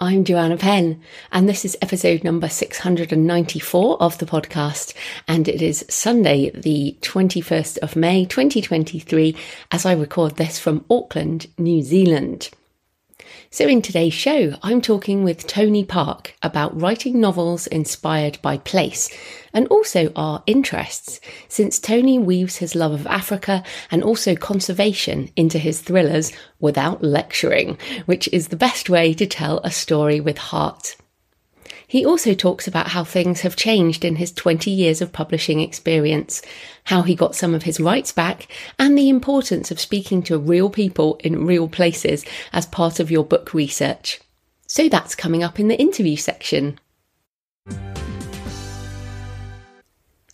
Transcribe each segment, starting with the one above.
I'm Joanna Penn, and this is episode number 694 of the podcast. And it is Sunday, the 21st of May, 2023, as I record this from Auckland, New Zealand. So, in today's show, I'm talking with Tony Park about writing novels inspired by place and also our interests, since Tony weaves his love of Africa and also conservation into his thrillers without lecturing, which is the best way to tell a story with heart. He also talks about how things have changed in his 20 years of publishing experience, how he got some of his rights back, and the importance of speaking to real people in real places as part of your book research. So that's coming up in the interview section.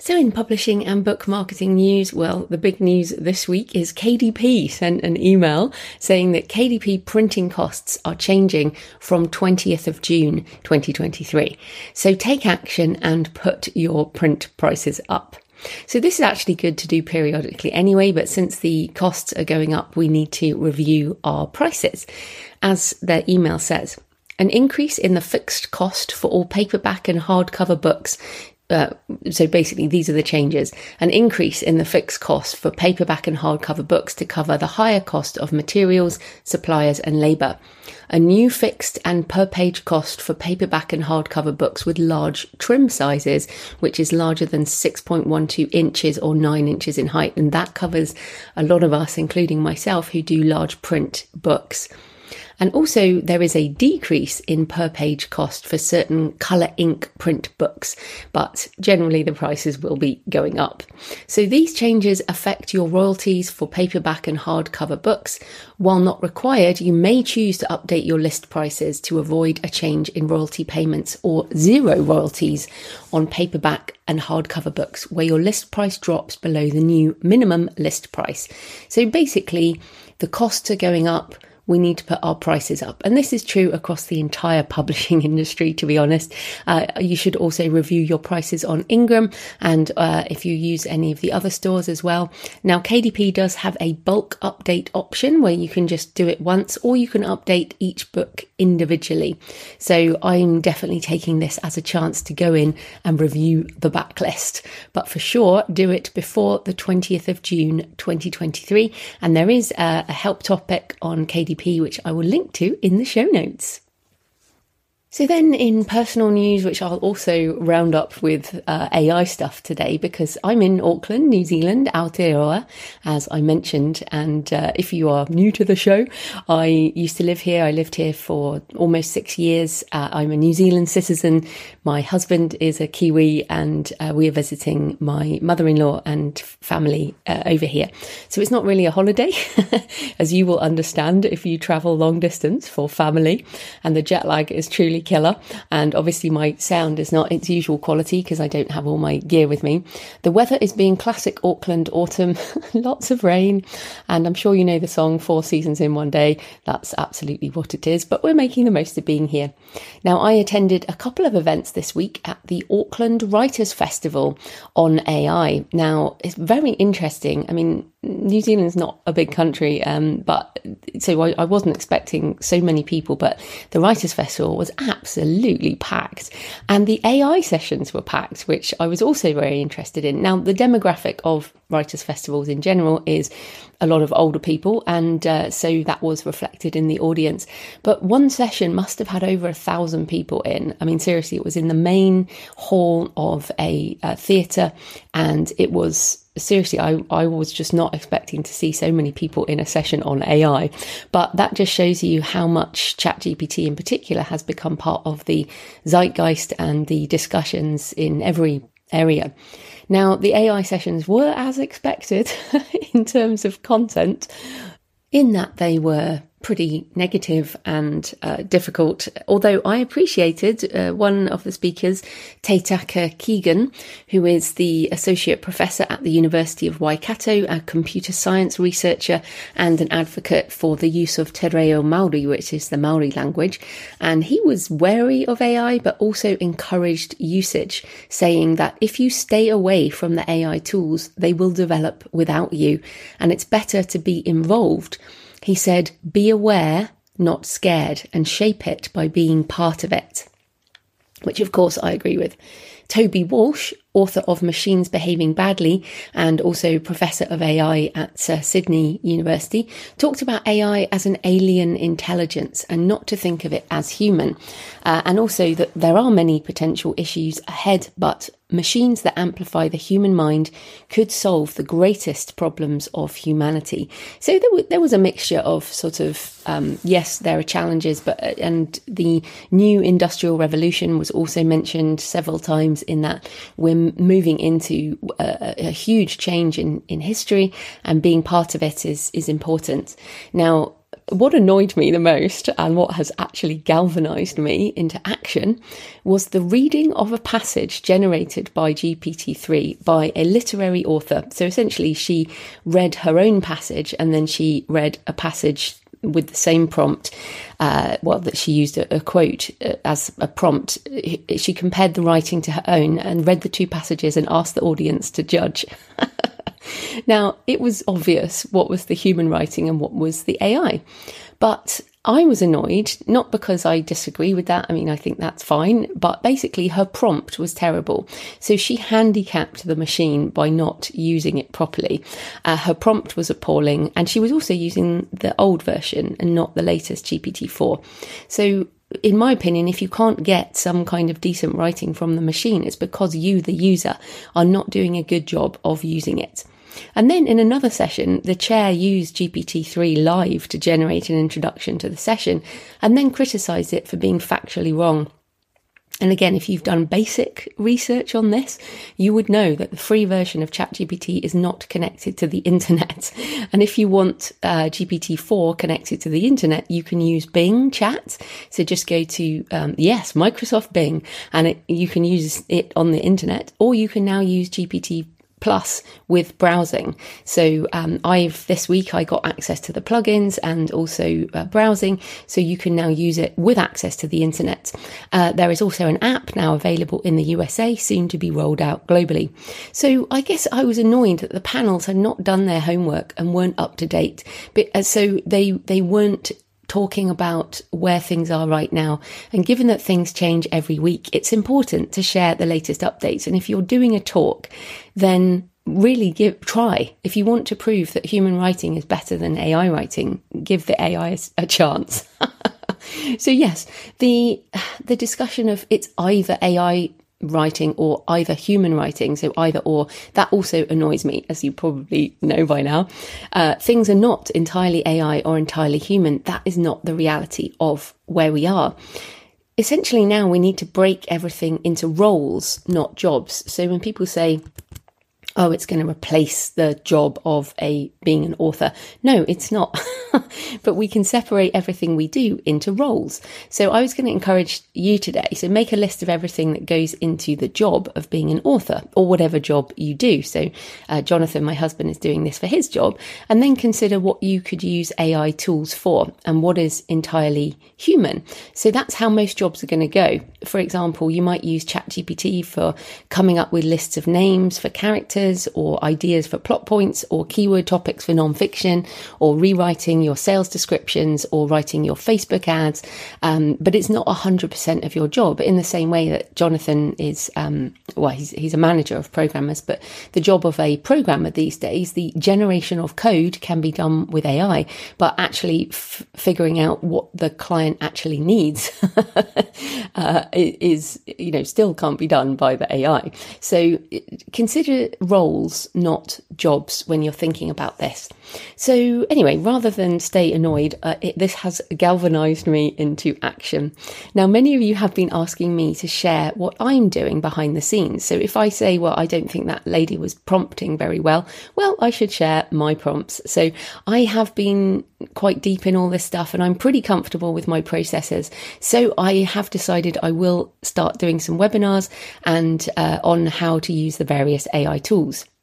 So, in publishing and book marketing news, well, the big news this week is KDP sent an email saying that KDP printing costs are changing from 20th of June 2023. So, take action and put your print prices up. So, this is actually good to do periodically anyway, but since the costs are going up, we need to review our prices. As their email says, an increase in the fixed cost for all paperback and hardcover books uh, so basically, these are the changes. An increase in the fixed cost for paperback and hardcover books to cover the higher cost of materials, suppliers, and labour. A new fixed and per page cost for paperback and hardcover books with large trim sizes, which is larger than 6.12 inches or 9 inches in height. And that covers a lot of us, including myself, who do large print books. And also, there is a decrease in per page cost for certain colour ink print books, but generally the prices will be going up. So, these changes affect your royalties for paperback and hardcover books. While not required, you may choose to update your list prices to avoid a change in royalty payments or zero royalties on paperback and hardcover books, where your list price drops below the new minimum list price. So, basically, the costs are going up we need to put our prices up. And this is true across the entire publishing industry, to be honest. Uh, you should also review your prices on Ingram and uh, if you use any of the other stores as well. Now, KDP does have a bulk update option where you can just do it once or you can update each book individually. So I'm definitely taking this as a chance to go in and review the backlist. But for sure, do it before the 20th of June 2023. And there is a, a help topic on KDP which I will link to in the show notes. So, then in personal news, which I'll also round up with uh, AI stuff today, because I'm in Auckland, New Zealand, Aotearoa, as I mentioned. And uh, if you are new to the show, I used to live here. I lived here for almost six years. Uh, I'm a New Zealand citizen. My husband is a Kiwi, and uh, we are visiting my mother in law and family uh, over here. So, it's not really a holiday, as you will understand if you travel long distance for family, and the jet lag is truly killer. And obviously, my sound is not its usual quality because I don't have all my gear with me. The weather is being classic Auckland autumn, lots of rain. And I'm sure you know the song Four Seasons in One Day. That's absolutely what it is, but we're making the most of being here. Now, I attended a couple of events this week at the Auckland Writers Festival on AI. Now, it's very interesting. I mean, New Zealand's not a big country, um, but so I, I, wasn't expecting so many people. But the Writers' Festival was absolutely packed, and the AI sessions were packed, which I was also very interested in. Now, the demographic of Writers' Festivals in general is a lot of older people, and uh, so that was reflected in the audience. But one session must have had over a thousand people in. I mean, seriously, it was in the main hall of a, a theatre, and it was seriously, I, I was just not expecting to see so many people in a session on AI. But that just shows you how much ChatGPT in particular has become part of the zeitgeist and the discussions in every area. Now, the AI sessions were as expected in terms of content, in that they were pretty negative and uh, difficult. Although I appreciated uh, one of the speakers, Te Taka Keegan, who is the associate professor at the University of Waikato, a computer science researcher and an advocate for the use of Te Reo Maori, which is the Maori language. And he was wary of AI, but also encouraged usage, saying that if you stay away from the AI tools, they will develop without you. And it's better to be involved he said, Be aware, not scared, and shape it by being part of it. Which, of course, I agree with. Toby Walsh, author of Machines Behaving Badly and also professor of AI at uh, Sydney University, talked about AI as an alien intelligence and not to think of it as human. Uh, and also that there are many potential issues ahead, but machines that amplify the human mind could solve the greatest problems of humanity. So there, w- there was a mixture of sort of, um, yes, there are challenges, but, uh, and the new industrial revolution was also mentioned several times in that moving into uh, a, a huge change in, in history and being part of it is, is important. Now, what annoyed me the most and what has actually galvanized me into action was the reading of a passage generated by GPT-3 by a literary author. So essentially, she read her own passage and then she read a passage with the same prompt, uh, well, that she used a, a quote uh, as a prompt. She compared the writing to her own and read the two passages and asked the audience to judge. Now, it was obvious what was the human writing and what was the AI. But I was annoyed, not because I disagree with that. I mean, I think that's fine, but basically her prompt was terrible. So she handicapped the machine by not using it properly. Uh, her prompt was appalling, and she was also using the old version and not the latest GPT-4. So in my opinion, if you can't get some kind of decent writing from the machine, it's because you, the user, are not doing a good job of using it. And then in another session, the chair used GPT-3 live to generate an introduction to the session and then criticised it for being factually wrong. And again, if you've done basic research on this, you would know that the free version of ChatGPT is not connected to the internet. And if you want uh, GPT-4 connected to the internet, you can use Bing Chat. So just go to, um, yes, Microsoft Bing, and it, you can use it on the internet, or you can now use GPT plus with browsing. So um, I've this week I got access to the plugins and also uh, browsing, so you can now use it with access to the internet. Uh, there is also an app now available in the USA, soon to be rolled out globally. So I guess I was annoyed that the panels had not done their homework and weren't up to date, but uh, so they they weren't talking about where things are right now. And given that things change every week, it's important to share the latest updates. And if you're doing a talk, then really give try if you want to prove that human writing is better than AI writing give the AI a chance so yes the the discussion of it's either AI writing or either human writing, so either or, that also annoys me, as you probably know by now. Uh, things are not entirely AI or entirely human. That is not the reality of where we are. Essentially, now we need to break everything into roles, not jobs. So when people say, oh, it's going to replace the job of a being an author. No, it's not. but we can separate everything we do into roles. So I was going to encourage you today. So make a list of everything that goes into the job of being an author or whatever job you do. So uh, Jonathan, my husband, is doing this for his job, and then consider what you could use AI tools for and what is entirely human. So that's how most jobs are going to go. For example, you might use ChatGPT for coming up with lists of names for characters or ideas for plot points or keyword topics for nonfiction or rewriting your sales descriptions or writing your Facebook ads. Um, but it's not 100% of your job in the same way that Jonathan is, um, well, he's, he's a manager of programmers, but the job of a programmer these days, the generation of code can be done with AI, but actually f- figuring out what the client actually needs uh, is, you know, still can't be done by the AI. So consider roles, not jobs, when you're thinking about this. So, anyway, rather than stay annoyed, uh, it, this has galvanized me into action. Now, many of you have been asking me to share what I'm doing behind the scenes. So, if I say, well, I don't think that lady was prompting very well, well, I should share my prompts. So, I have been quite deep in all this stuff and I'm pretty comfortable with my processes. So, I have decided I will start doing some webinars and uh, on how to use the various AI tools schools.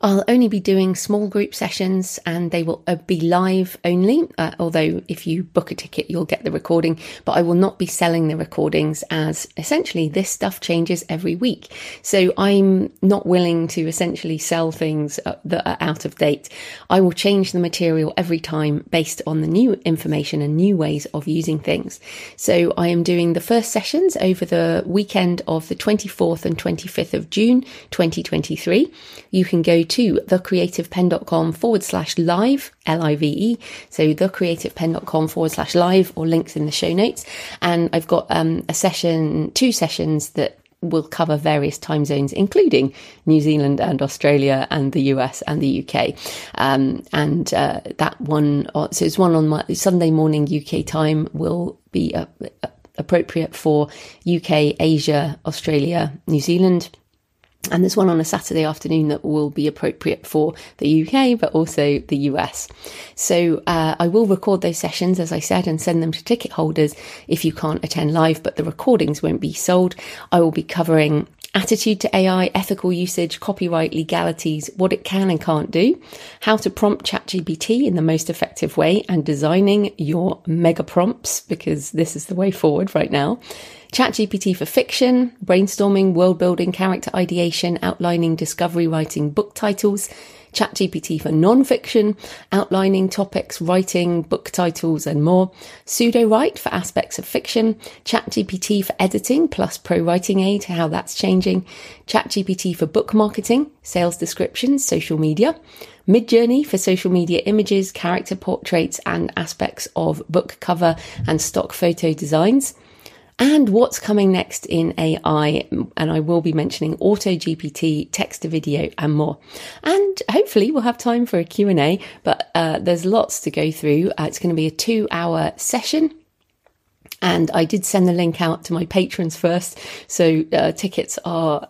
I'll only be doing small group sessions and they will uh, be live only. Uh, although, if you book a ticket, you'll get the recording, but I will not be selling the recordings as essentially this stuff changes every week. So I'm not willing to essentially sell things uh, that are out of date. I will change the material every time based on the new information and new ways of using things. So I am doing the first sessions over the weekend of the 24th and 25th of June 2023. You can go to thecreativepenn.com forward slash live, L I V E. So thecreativepenn.com forward slash live or links in the show notes. And I've got um, a session, two sessions that will cover various time zones, including New Zealand and Australia and the US and the UK. Um, and uh, that one, uh, so it's one on my Sunday morning UK time will be uh, appropriate for UK, Asia, Australia, New Zealand and there's one on a Saturday afternoon that will be appropriate for the UK, but also the US. So uh, I will record those sessions, as I said, and send them to ticket holders if you can't attend live, but the recordings won't be sold. I will be covering attitude to AI, ethical usage, copyright, legalities, what it can and can't do, how to prompt ChatGPT in the most effective way, and designing your mega prompts, because this is the way forward right now. ChatGPT for fiction, brainstorming, world building, character ideation, outlining, discovery writing, book titles, ChatGPT for non-fiction, outlining topics, writing, book titles, and more. Sudowrite for aspects of fiction. ChatGPT for editing plus ProWritingAid, how that's changing. ChatGPT for book marketing, sales descriptions, social media. Midjourney for social media images, character portraits, and aspects of book cover and stock photo designs and what's coming next in AI. And I will be mentioning Auto GPT, text to video, and more. And hopefully we'll have time for a Q&A, but uh, there's lots to go through. Uh, it's going to be a two hour session. And I did send the link out to my patrons first. So uh, tickets are,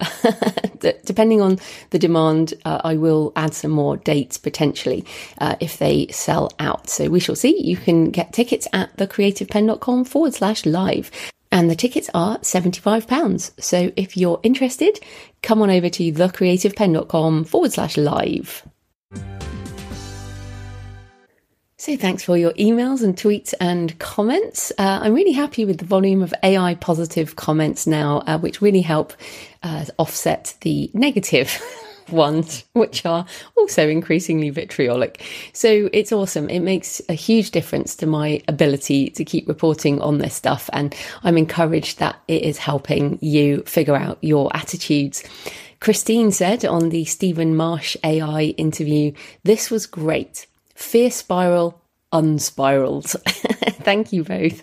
depending on the demand, uh, I will add some more dates potentially uh, if they sell out. So we shall see. You can get tickets at thecreativepenn.com forward slash live and the tickets are £75. So if you're interested, come on over to thecreativepenn.com forward slash live. So thanks for your emails and tweets and comments. Uh, I'm really happy with the volume of AI positive comments now, uh, which really help uh, offset the negative ones, which are also increasingly vitriolic. So it's awesome. It makes a huge difference to my ability to keep reporting on this stuff. And I'm encouraged that it is helping you figure out your attitudes. Christine said on the Stephen Marsh AI interview, this was great. Fear spiral unspiraled. Thank you both.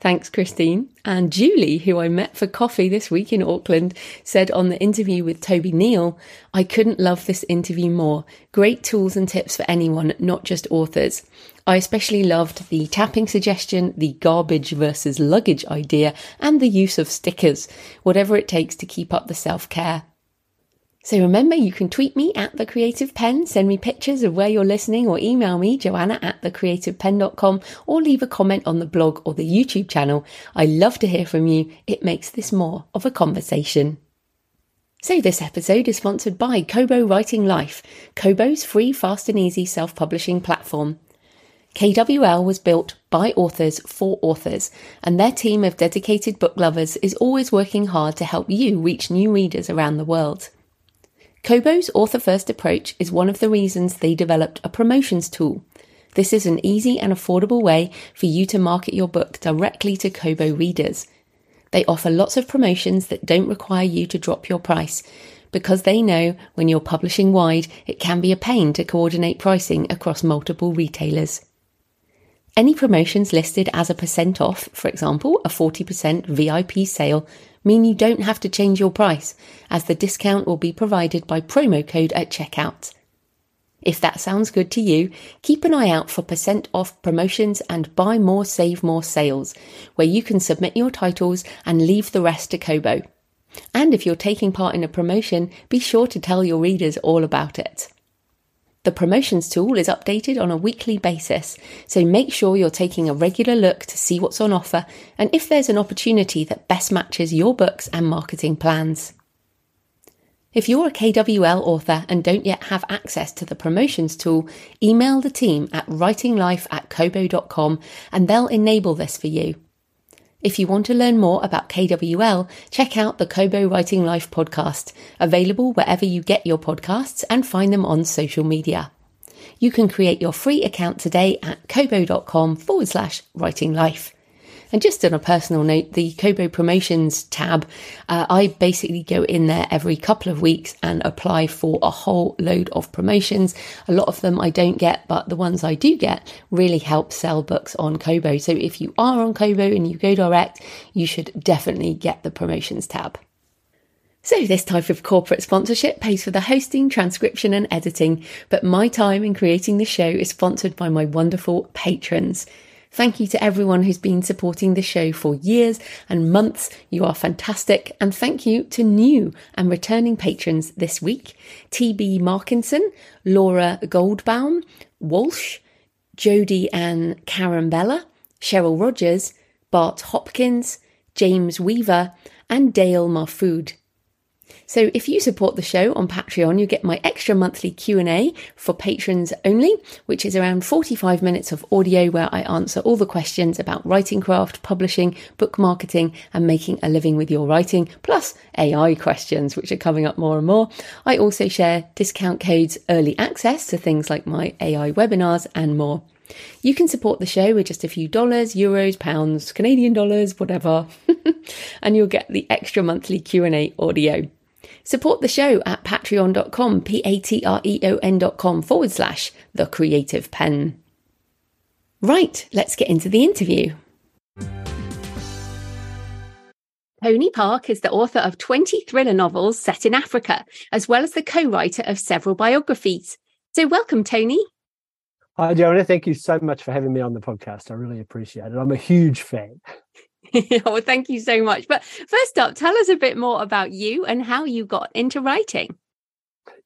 Thanks, Christine. And Julie, who I met for coffee this week in Auckland, said on the interview with Toby Neal, I couldn't love this interview more. Great tools and tips for anyone, not just authors. I especially loved the tapping suggestion, the garbage versus luggage idea, and the use of stickers. Whatever it takes to keep up the self care. So remember, you can tweet me at The Creative Penn, send me pictures of where you're listening, or email me, joanna at thecreativepenn.com, or leave a comment on the blog or the YouTube channel. I love to hear from you. It makes this more of a conversation. So this episode is sponsored by Kobo Writing Life, Kobo's free, fast and easy self-publishing platform. KWL was built by authors for authors, and their team of dedicated book lovers is always working hard to help you reach new readers around the world. Kobo's author first approach is one of the reasons they developed a promotions tool. This is an easy and affordable way for you to market your book directly to Kobo readers. They offer lots of promotions that don't require you to drop your price because they know when you're publishing wide, it can be a pain to coordinate pricing across multiple retailers. Any promotions listed as a percent off, for example, a 40% VIP sale, mean you don't have to change your price, as the discount will be provided by promo code at checkout. If that sounds good to you, keep an eye out for percent off promotions and buy more, save more sales, where you can submit your titles and leave the rest to Kobo. And if you're taking part in a promotion, be sure to tell your readers all about it. The promotions tool is updated on a weekly basis, so make sure you're taking a regular look to see what's on offer and if there's an opportunity that best matches your books and marketing plans. If you're a KWL author and don't yet have access to the promotions tool, email the team at writinglife at kobo.com and they'll enable this for you. If you want to learn more about KWL, check out the Kobo Writing Life podcast, available wherever you get your podcasts and find them on social media. You can create your free account today at kobo.com forward slash writing life. And just on a personal note, the Kobo promotions tab, uh, I basically go in there every couple of weeks and apply for a whole load of promotions. A lot of them I don't get, but the ones I do get really help sell books on Kobo. So if you are on Kobo and you go direct, you should definitely get the promotions tab. So, this type of corporate sponsorship pays for the hosting, transcription, and editing, but my time in creating the show is sponsored by my wonderful patrons. Thank you to everyone who's been supporting the show for years and months. You are fantastic. And thank you to new and returning patrons this week TB Markinson, Laura Goldbaum, Walsh, Jodie Ann Carambella, Cheryl Rogers, Bart Hopkins, James Weaver, and Dale Marfood. So if you support the show on Patreon, you get my extra monthly Q&A for patrons only, which is around 45 minutes of audio where I answer all the questions about writing craft, publishing, book marketing, and making a living with your writing, plus AI questions, which are coming up more and more. I also share discount codes, early access to things like my AI webinars and more. You can support the show with just a few dollars, euros, pounds, Canadian dollars, whatever, and you'll get the extra monthly Q&A audio. Support the show at patreon.com, P-A-T-R-E-O-N.com forward slash the creative penn. Right, let's get into the interview. Tony Park is the author of 20 thriller novels set in Africa, as well as the co writer of several biographies. So, welcome, Tony. Hi, Joanna. Thank you so much for having me on the podcast. I really appreciate it. I'm a huge fan. well, thank you so much. But first up, tell us a bit more about you and how you got into writing.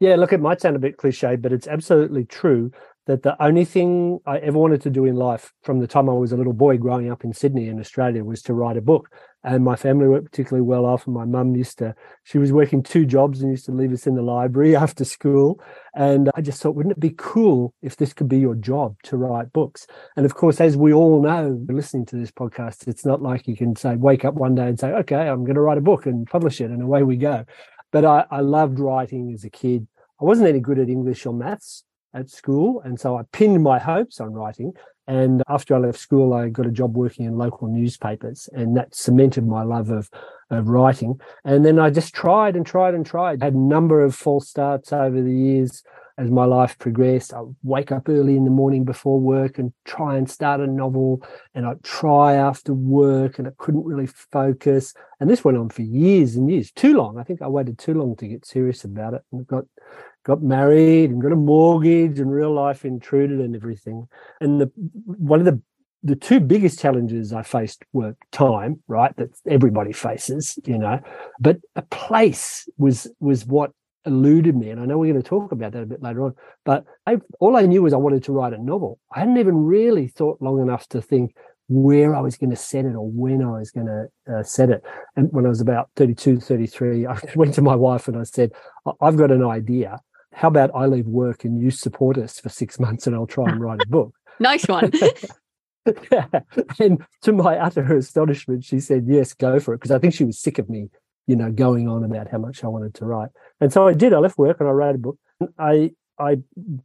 Yeah, look, it might sound a bit cliche, but it's absolutely true that the only thing I ever wanted to do in life from the time I was a little boy growing up in Sydney in Australia was to write a book. And my family were particularly well off. And my mum used to, she was working two jobs and used to leave us in the library after school. And I just thought, wouldn't it be cool if this could be your job to write books? And of course, as we all know, listening to this podcast, it's not like you can say, wake up one day and say, okay, I'm going to write a book and publish it, and away we go. But I, I loved writing as a kid. I wasn't any good at English or maths at school. And so I pinned my hopes on writing. And after I left school, I got a job working in local newspapers, and that cemented my love of, of writing. And then I just tried and tried and tried. Had a number of false starts over the years as my life progressed. I wake up early in the morning before work and try and start a novel, and I'd try after work, and I couldn't really focus. And this went on for years and years, too long. I think I waited too long to get serious about it, and got got married and got a mortgage and real life intruded and everything. And the one of the the two biggest challenges I faced were time, right? That everybody faces, you know, but a place was was what eluded me. And I know we're going to talk about that a bit later on. But I, all I knew was I wanted to write a novel. I hadn't even really thought long enough to think where I was going to set it or when I was going to uh, set it. And when I was about 32, 33, I went to my wife and I said, I've got an idea how about I leave work and you support us for six months and I'll try and write a book? nice one. yeah. And to my utter astonishment, she said, yes, go for it. Because I think she was sick of me, you know, going on about how much I wanted to write. And so I did. I left work and I wrote a book. I, I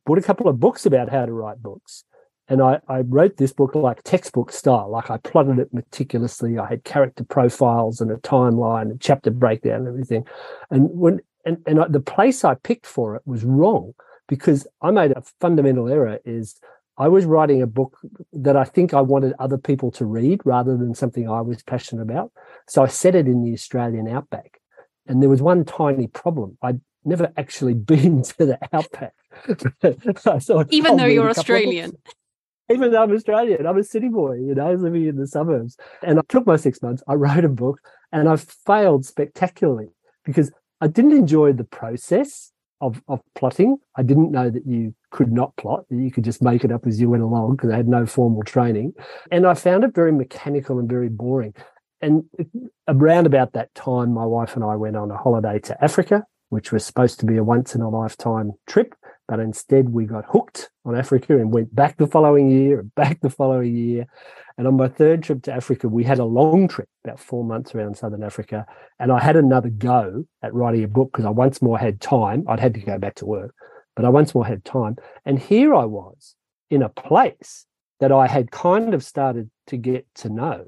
bought a couple of books about how to write books. And I, I wrote this book like textbook style. Like I plotted it meticulously. I had character profiles and a timeline and chapter breakdown and everything. And when and and I, the place I picked for it was wrong because I made a fundamental error. Is I was writing a book that I think I wanted other people to read rather than something I was passionate about. So I set it in the Australian outback. And there was one tiny problem. I'd never actually been to the outback. thought, Even though you're Australian. Even though I'm Australian, I'm a city boy, you know, living in the suburbs. And I took my six months, I wrote a book, and I failed spectacularly because I didn't enjoy the process of, of plotting. I didn't know that you could not plot, that you could just make it up as you went along because I had no formal training. And I found it very mechanical and very boring. And around about that time, my wife and I went on a holiday to Africa, which was supposed to be a once in a lifetime trip. But instead, we got hooked on Africa and went back the following year back the following year. And on my third trip to Africa, we had a long trip, about four months around Southern Africa. And I had another go at writing a book because I once more had time. I'd had to go back to work, but I once more had time. And here I was in a place that I had kind of started to get to know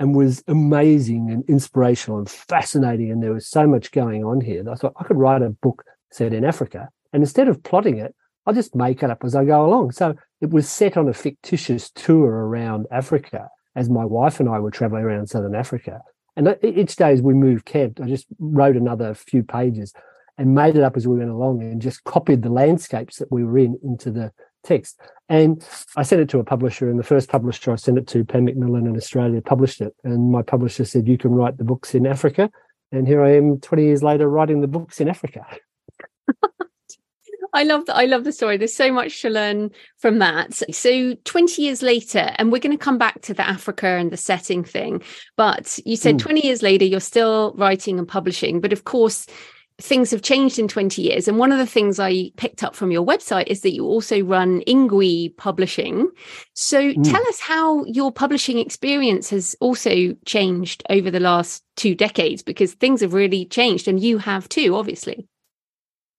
and was amazing and inspirational and fascinating. And there was so much going on here. That I thought I could write a book set in Africa and instead of plotting it, I'll just make it up as I go along. So it was set on a fictitious tour around Africa as my wife and I were traveling around Southern Africa. And each day as we moved camp, I just wrote another few pages and made it up as we went along and just copied the landscapes that we were in into the text. And I sent it to a publisher, and the first publisher I sent it to, Pan Macmillan in Australia, published it. And my publisher said, You can write the books in Africa. And here I am 20 years later writing the books in Africa. I love that. I love the story. There's so much to learn from that. So 20 years later, and we're going to come back to the Africa and the setting thing. But you said mm. 20 years later, you're still writing and publishing. But of course, things have changed in 20 years. And one of the things I picked up from your website is that you also run Ingwe Publishing. So mm. tell us how your publishing experience has also changed over the last two decades, because things have really changed and you have too, obviously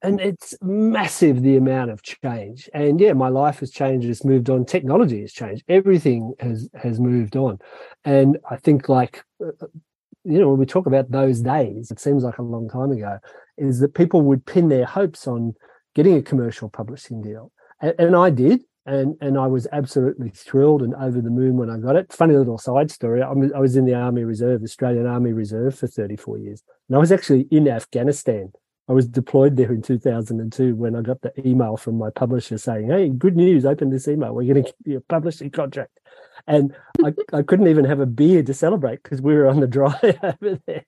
and it's massive the amount of change. And yeah my life has changed it's moved on technology has changed everything has has moved on. And i think like uh, uh, you know when we talk about those days it seems like a long time ago is that people would pin their hopes on getting a commercial publishing deal. And, and i did and and I was absolutely thrilled and over the moon when I got it. Funny little side story: I was in the Army Reserve, Australian Army Reserve, for 34 years, and I was actually in Afghanistan I was deployed there in 2002 when I got the email from my publisher saying, Hey, good news, open this email. We're going to give you a publishing contract. And I, I couldn't even have a beer to celebrate because we were on the dry over there.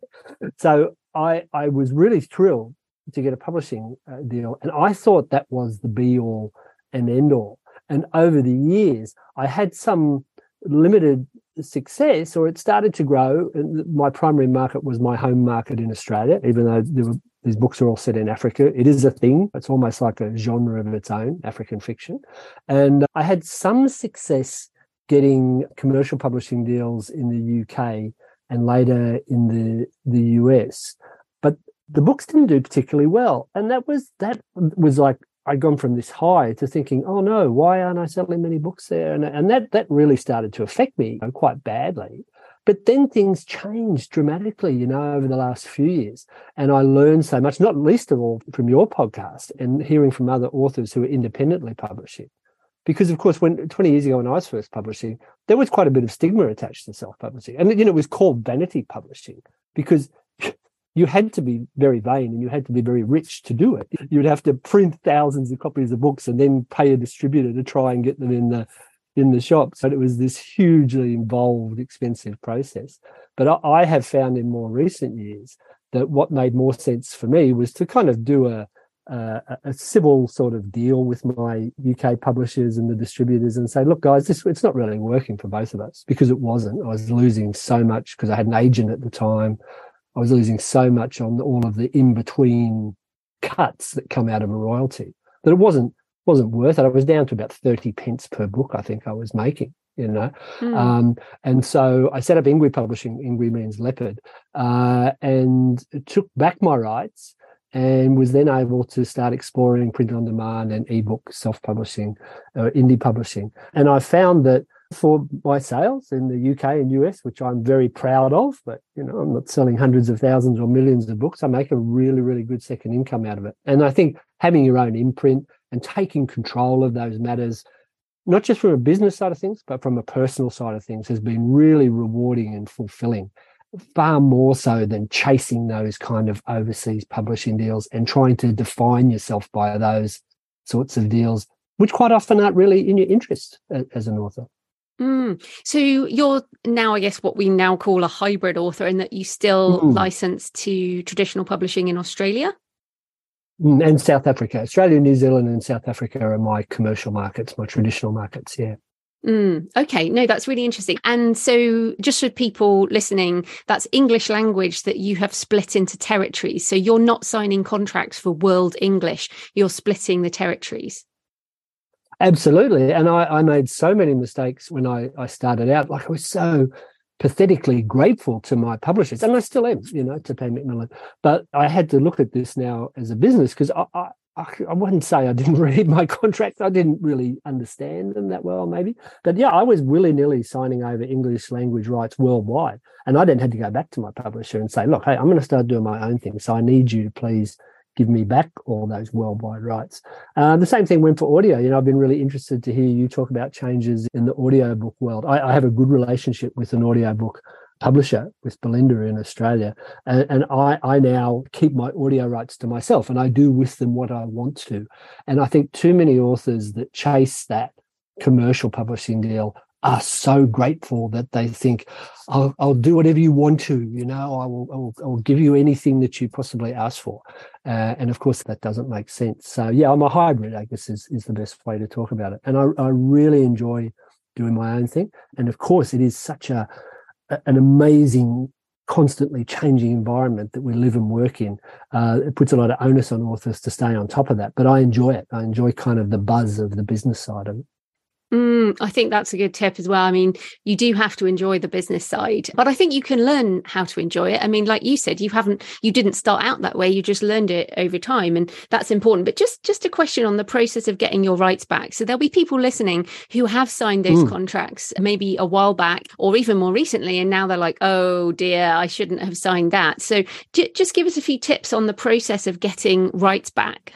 So I, I was really thrilled to get a publishing uh, deal. And I thought that was the be all and end all. And over the years, I had some limited success or it started to grow. And my primary market was my home market in Australia, even though there were these books are all set in Africa. It is a thing. It's almost like a genre of its own, African fiction. And I had some success getting commercial publishing deals in the UK and later in the the US. But the books didn't do particularly well. And that was that was like I'd gone from this high to thinking, oh no, why aren't I selling many books there? And, and that that really started to affect me quite badly. But then things changed dramatically, you know, over the last few years. And I learned so much, not least of all from your podcast and hearing from other authors who are independently publishing. Because of course, when 20 years ago when I was first publishing, there was quite a bit of stigma attached to self-publishing. And you know, it was called vanity publishing because you had to be very vain and you had to be very rich to do it. You'd have to print thousands of copies of books and then pay a distributor to try and get them in the in the shops. But it was this hugely involved, expensive process. But I, have found in more recent years that what made more sense for me was to kind of do a, a, a civil sort of deal with my UK publishers and the distributors and say, look, guys, this it's not really working for both of us because it wasn't. I was losing so much because I had an agent at the time. I was losing so much on all of the in between cuts that come out of a royalty that it wasn't wasn't worth it. I was down to about 30 pence per book, I think I was making, you know. Mm. Um, and so I set up Ingwe Publishing, Ingwe means leopard, uh, and took back my rights and was then able to start exploring print on demand and ebook self publishing, uh, indie publishing. And I found that for my sales in the UK and US, which I'm very proud of, but you know, I'm not selling hundreds of thousands or millions of books. I make a really, really good second income out of it. And I think having your own imprint, and taking control of those matters not just from a business side of things, but from a personal side of things, has been really rewarding and fulfilling, far more so than chasing those kind of overseas publishing deals and trying to define yourself by those sorts of deals, which quite often aren't really in your interest as an author. Mm. So you're now, I guess, what we now call a hybrid author, in that you still mm. license to traditional publishing in Australia. Mm, and South Africa. Australia, New Zealand, and South Africa are my commercial markets, my traditional markets. Yeah. Mm, okay, no, that's really interesting. And so, just for people listening, that's English language that you have split into territories. So, you're not signing contracts for world English, you're splitting the territories. Absolutely. And I, I made so many mistakes when I, I started out. Like, I was so pathetically grateful to my publishers, and I still am, you know, to Pan Macmillan. But I had to look at this now as a business because I, I, I wouldn't say I didn't read my contracts. I didn't really understand them that well, maybe. But yeah, I was willy nilly signing over English language rights worldwide. And I then had to go back to my publisher and say, look, hey, I'm going to start doing my own thing. So I need you to please give me back all those worldwide rights. Uh, the same thing went for audio. You know, I've been really interested to hear you talk about changes in the audiobook world. I, I have a good relationship with an audiobook publisher with Bolinda in Australia. And, and, I, I now keep my audio rights to myself and I do with them what I want to. And I think too many authors that chase that commercial publishing deal are so grateful that they think, I'll, I'll do whatever you want to, you know, I will, I will, I will give you anything that you possibly ask for. Uh, and of course, that doesn't make sense. So, yeah, I'm a hybrid, I guess, is, is the best way to talk about it. And I, I really enjoy doing my own thing. And of course, it is such a, an amazing constantly changing environment that we live and work in. Uh, it puts a lot of onus on authors to stay on top of that, but I enjoy it. I enjoy kind of the buzz of the business side of it. Mm, I think that's a good tip as well. I mean, you do have to enjoy the business side, but I think you can learn how to enjoy it. I mean, like you said, you haven't, you didn't start out that way. You just learned it over time, and that's important. But just, just a question on the process of getting your rights back. So there'll be people listening who have signed those mm. contracts maybe a while back or even more recently, and now they're like, "Oh dear, I shouldn't have signed that." So j- just give us a few tips on the process of getting rights back.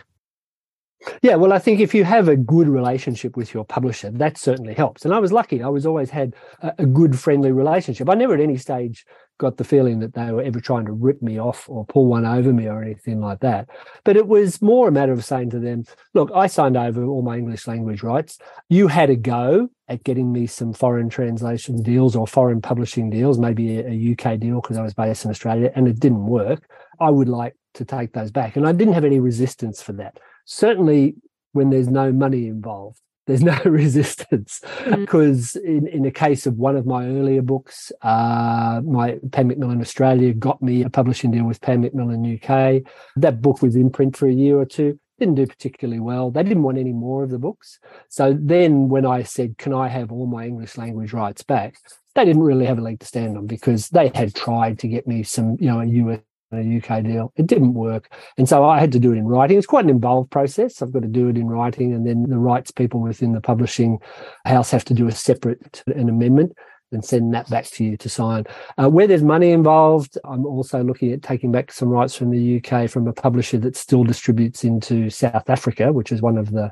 Yeah, well, I think if you have a good relationship with your publisher, that certainly helps. And I was lucky; I was always had a, good, friendly relationship. I never, at any stage, got the feeling that they were ever trying to rip me off or pull one over me or anything like that. But it was more a matter of saying to them, "Look, I signed over all my English language rights. You had a go at getting me some foreign translation deals or foreign publishing deals, maybe a, a UK deal because I was based in Australia, and it didn't work. I would like to take those back." And I didn't have any resistance for that certainly when there's no money involved there's no resistance. Because mm. in, in the case of one of my earlier books uh, my pan macmillan australia got me a publishing deal with pan macmillan uk that book was in print for a year or two. Didn't do particularly well. They didn't want any more of the books. So then when i said can i have all my english language rights back? They didn't really have a leg to stand on because they had tried to get me some you know a us a UK deal. It didn't work. And so I had to do it in writing. It's quite an involved process. I've got to do it in writing, and then the rights people within the publishing house have to do a separate an amendment and send that back to you to sign. Uh, where there's money involved, I'm also looking at taking back some rights from the UK from a publisher that still distributes into South Africa, which is one of the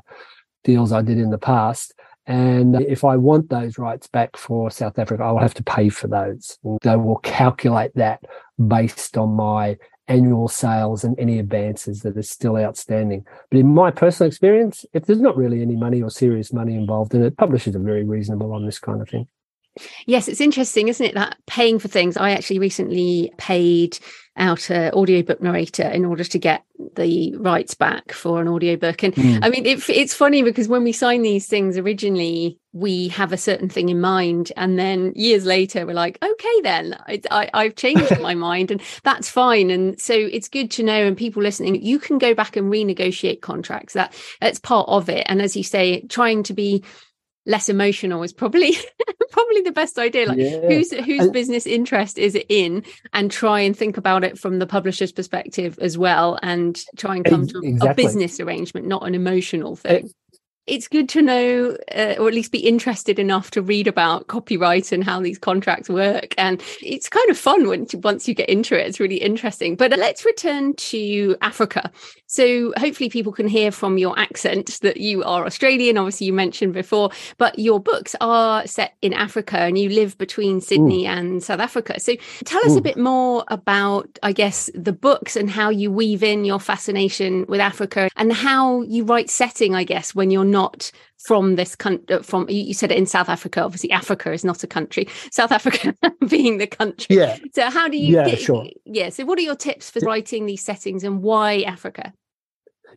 deals I did in the past. And if I want those rights back for South Africa, I will have to pay for those. They will calculate that based on my annual sales and any advances that are still outstanding. But in my personal experience, if there's not really any money or serious money involved in it, publishers are very reasonable on this kind of thing. Yes, it's interesting, isn't it? That paying for things. I actually recently paid out an audiobook narrator in order to get the rights back for an audiobook. And mm. I mean, it, it's funny because when we sign these things originally, we have a certain thing in mind. And then years later, we're like, okay, then I, I, have changed my mind and that's fine. And so it's good to know. And people listening, you can go back and renegotiate contracts. That That's part of it. And as you say, trying to be less emotional is probably probably the best idea like yeah. whose whose business interest is it in and try and think about it from the publisher's perspective as well and try and come to exactly. a business arrangement not an emotional thing it's good to know, uh, or at least be interested enough to read about copyright and how these contracts work. And it's kind of fun once you, once you get into it. It's really interesting. But let's return to Africa. So hopefully people can hear from your accent that you are Australian. Obviously, you mentioned before, but your books are set in Africa and you live between Sydney Ooh. and South Africa. So tell us Ooh. a bit more about, I guess, the books and how you weave in your fascination with Africa and how you write setting, I guess, when you're not from this country uh, from you said it in south africa obviously africa is not a country south africa being the country. Yeah. So how do you yeah get, sure. yeah so what are your tips for writing these settings and why africa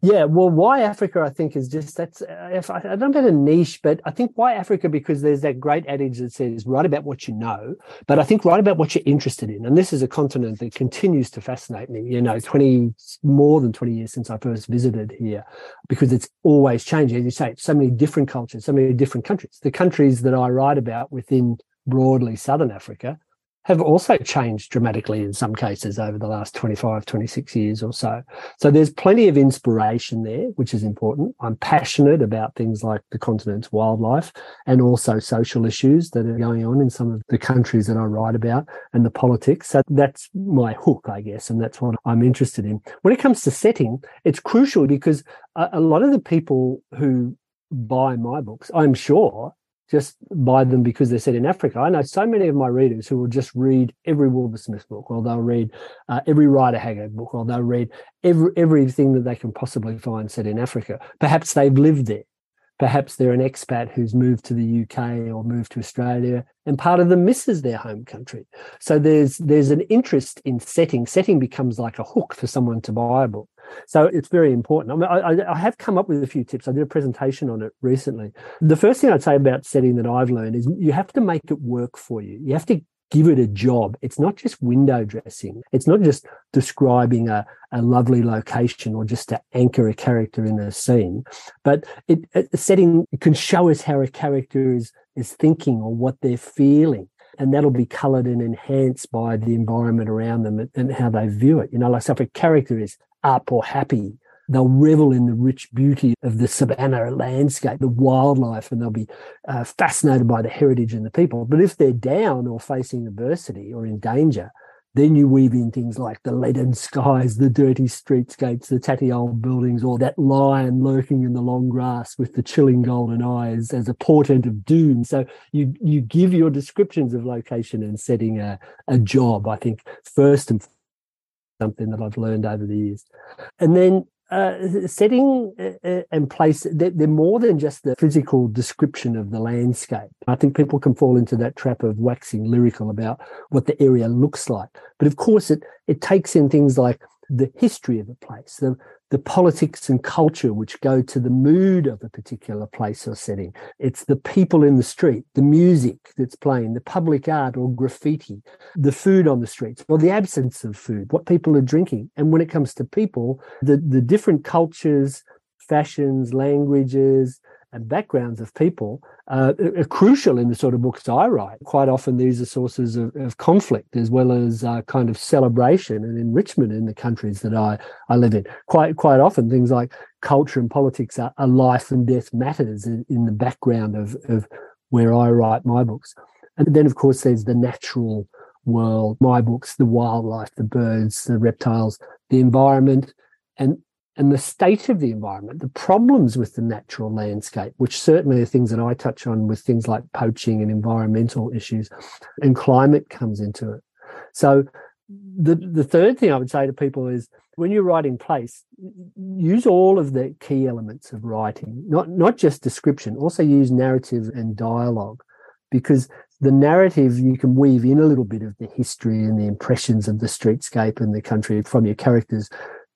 yeah, well, why Africa? I think is just that's uh, if I, I don't know a niche, but I think why Africa because there's that great adage that says write about what you know, but I think write about what you're interested in. And this is a continent that continues to fascinate me. You know, twenty more than twenty years since I first visited here, because it's always changing. As you say, so many different cultures, so many different countries. The countries that I write about within broadly Southern Africa have also changed dramatically in some cases over the last 25, 26 years or so. So there's plenty of inspiration there, which is important. I'm passionate about things like the continent's wildlife and also social issues that are going on in some of the countries that I write about and the politics. So that's my hook, I guess, and that's what I'm interested in. When it comes to setting, it's crucial because a, lot of the people who buy my books, I'm sure, just buy them because they're set in Africa. I know so many of my readers who will just read every Wilbur Smith book, or they'll read uh, every Rider Haggard book, or they'll read every everything that they can possibly find set in Africa. Perhaps they've lived there. Perhaps they're an expat who's moved to the UK or moved to Australia, and part of them misses their home country. So there's there's an interest in setting. Setting becomes like a hook for someone to buy a book. So it's very important. I, mean, I, I, have come up with a few tips. I did a presentation on it recently. The first thing I'd say about setting that I've learned is you have to make it work for you. You have to give it a job. It's not just window dressing. It's not just describing a, a lovely location or just to anchor a character in a scene, but it, a setting can show us how a character is, is thinking or what they're feeling and that'll be colored and enhanced by the environment around them and, how they view it. You know, like so if a character is up or happy. They'll revel in the rich beauty of the savannah landscape, the wildlife, and they'll be uh, fascinated by the heritage and the people. But if they're down or facing adversity or in danger, then you weave in things like the leaden skies, the dirty streetscapes, the tatty old buildings, or that lion lurking in the long grass with the chilling golden eyes as a portent of doom. So you you give your descriptions of location and setting a, a job, I think, first and something that I've learned over the years. And then uh, setting uh, uh, and place, they're, they're, more than just the physical description of the landscape. I think people can fall into that trap of waxing lyrical about what the area looks like. But of course, it, it takes in things like the history of a place, the, the politics and culture which go to the mood of a particular place or setting. It's the people in the street, the music that's playing, the public art or graffiti, the food on the streets or the absence of food, what people are drinking. And when it comes to people, the, the different cultures, fashions, languages, and backgrounds of people uh, are crucial in the sort of books I write. Quite often, these are sources of, of conflict as well as uh, kind of celebration and enrichment in the countries that I, I live in. Quite quite often, things like culture and politics are, are life and death matters in, in the background of, of where I write my books. And then, of course, there's the natural world, my books, the wildlife, the birds, the reptiles, the environment, and and the state of the environment, the problems with the natural landscape, which certainly are things that I touch on with things like poaching and environmental issues, and climate comes into it. So the the third thing I would say to people is when you're writing place, use all of the key elements of writing, not not just description, also use narrative and dialogue, because the narrative you can weave in a little bit of the history and the impressions of the streetscape and the country from your characters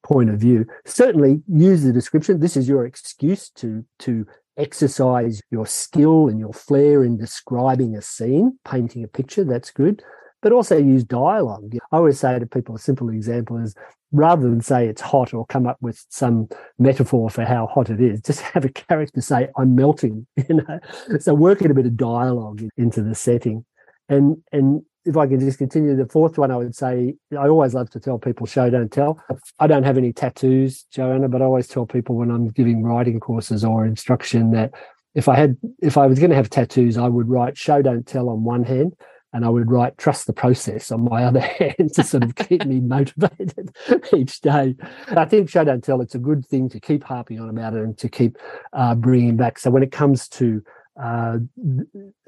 point of view. Certainly use the description. This is your excuse to, to exercise your skill and your flair in describing a scene, painting a picture. That's good. But also use dialogue. I always say to people a simple example is rather than say it's hot or come up with some metaphor for how hot it is, just have a character say, I'm melting, you know. So work in a bit of dialogue into the setting. And and if I can just continue, the fourth one, I would say I always love to tell people show, don't tell. I don't have any tattoos, Joanna, but I always tell people when I'm giving writing courses or instruction that if I had, if I was going to have tattoos, I would write show, don't tell on one hand, and I would write trust the process on my other hand to sort of keep me motivated each day. I think show, don't tell, it's a good thing to keep harping on about it and to keep uh, bringing back. So when it comes to uh,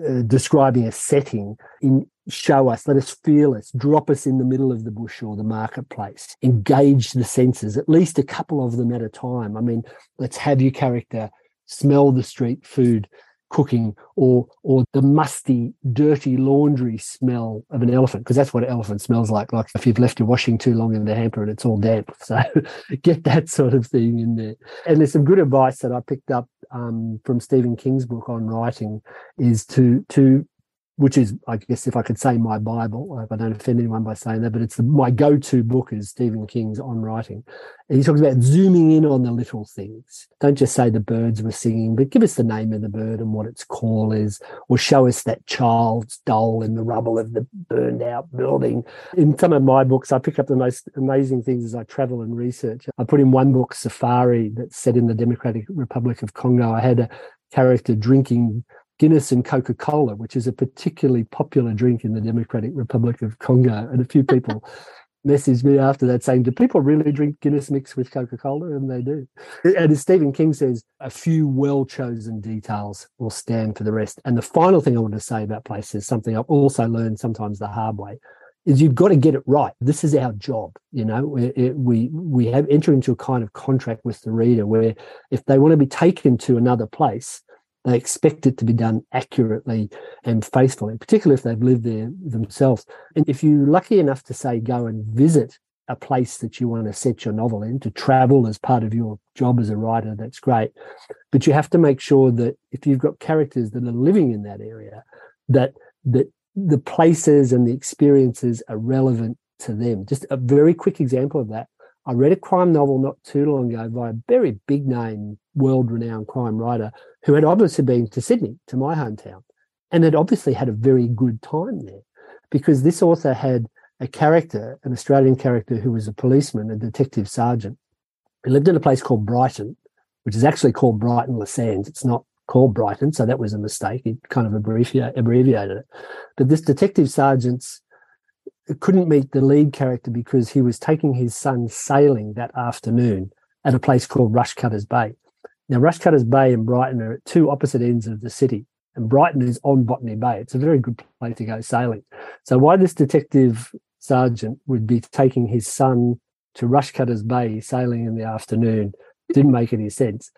uh, describing a setting in show us let us feel us drop us in the middle of the bush or the marketplace engage the senses at least a couple of them at a time. I mean let's have your character smell the street food cooking or or the musty dirty laundry smell of an elephant because that's what an elephant smells like. Like if you've left your washing too long in the hamper and it's all damp. So get that sort of thing in there. And there's some good advice that i picked up um, from Stephen King's book on writing is to to which is, I guess, if I could say my Bible, I I don't offend anyone by saying that, but it's the, my go-to book is Stephen King's On Writing. And he talks about zooming in on the little things. Don't just say the birds were singing, but give us the name of the bird and what its call is, or show us that child's doll in the rubble of the burned out building. In some of my books, I pick up the most amazing things as I travel and research. I put in one book, Safari, that's set in the Democratic Republic of Congo. I had a character drinking Guinness and Coca Cola, which is a particularly popular drink in the Democratic Republic of Congo. And a few people messaged me after that saying, Do people really drink Guinness mixed with Coca Cola? And they do. And as Stephen King says, a few well chosen details will stand for the rest. And the final thing I want to say about places, something I've also learned sometimes the hard way, is you've got to get it right. This is our job. You know, it, we we have enter into a kind of contract with the reader where if they want to be taken to another place, they expect it to be done accurately and faithfully, particularly if they've lived there themselves. And if you're lucky enough to say go and visit a place that you want to set your novel in, to travel as part of your job as a writer, that's great. But you have to make sure that if you've got characters that are living in that area, that that the places and the experiences are relevant to them. Just a very quick example of that. I read a crime novel not too long ago by a very big name, world renowned crime writer who had obviously been to Sydney, to my hometown, and had obviously had a very good time there because this author had a character, an Australian character who was a policeman, a detective sergeant, who lived in a place called Brighton, which is actually called Brighton Le Sands. It's not called Brighton, so that was a mistake. He kind of abbreviated it. But this detective sergeant's couldn't meet the lead character because he was taking his son sailing that afternoon at a place called Rushcutters Bay. Now, Rushcutters Bay and Brighton are at two opposite ends of the city, and Brighton is on Botany Bay. It's a very good place to go sailing. So, why this detective sergeant would be taking his son to Rushcutters Bay sailing in the afternoon didn't make any sense.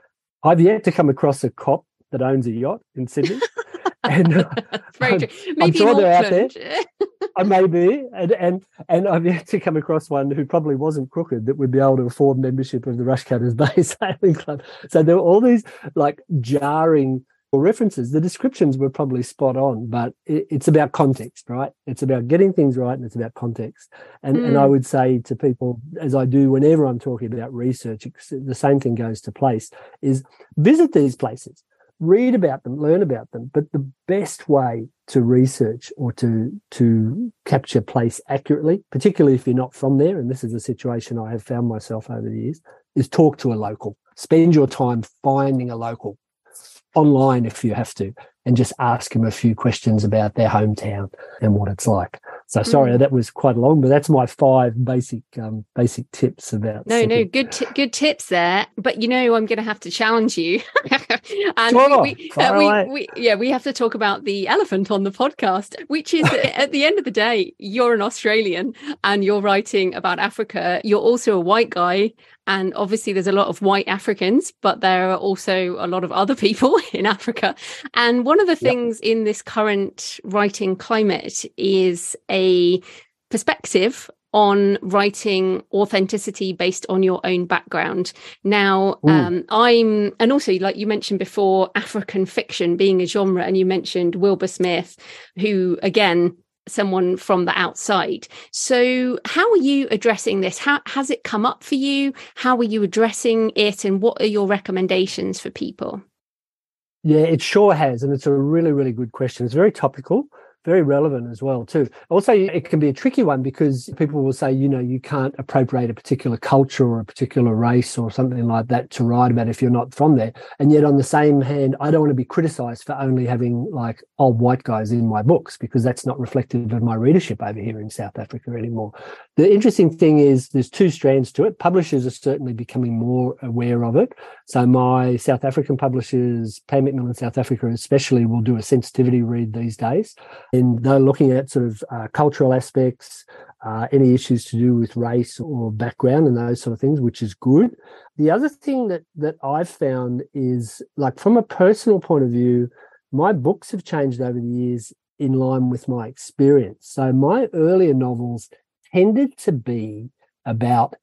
I've yet to come across a cop that owns a yacht in Sydney. and uh, I'm, I'm, sure they're out there. I may be, and and and I've yet to come across one who probably wasn't crooked that would be able to afford membership of the Rushcutters Bay Sailing Club. So there were all these like jarring references. The descriptions were probably spot on, but it, it's about context, right? It's about getting things right, and it's about context. And mm. and I mm. would say to people, as I do whenever I'm talking about research, the same thing goes to place: is visit these places read about them, learn about them. But the best way to research or to to capture place accurately, particularly if you're not from there, and this is a situation I have found myself over the years, is talk to a local. Spend your time finding a local online if you have to, and just ask them a few questions about their hometown and what it's like. So sorry, mm. that was quite long, but that's my five basic um, basic tips about. No, no, good t- good tips there. But you know, I'm going to have to challenge you. and sure, we, we, uh, we, we, yeah, we have to talk about the elephant on the podcast, which is at the end of the day, you're an Australian and you're writing about Africa. You're also a white guy, and obviously, there's a lot of white Africans, but there are also a lot of other people in Africa. And one of the things yep. in this current writing climate is a perspective on writing authenticity based on your own background. Now, um, I'm, and also, like you mentioned before, African fiction being a genre, and you mentioned Wilbur Smith, who again someone from the outside. So, how are you addressing this? How has it come up for you? How are you addressing it? And what are your recommendations for people? Yeah, it sure has. And it's a really, really good question. It's very topical. very relevant as well too also it can be a tricky one because people will say you know you can't appropriate a particular culture or a particular race or something like that to write about if you're not from there and yet on the same hand i don't want to be criticized for only having like old white guys in my books because that's not reflective of my readership over here in south africa anymore the interesting thing is there's two strands to it publishers are certainly becoming more aware of it so my south african publishers Pan Macmillan south africa especially will do a sensitivity read these days and they're looking at sort of uh, cultural aspects, uh, any issues to do with race or background and those sort of things, which is good. The other thing that that I've found is like from a personal point of view, my books have changed over the years in line with my experience. So my earlier novels tended to be about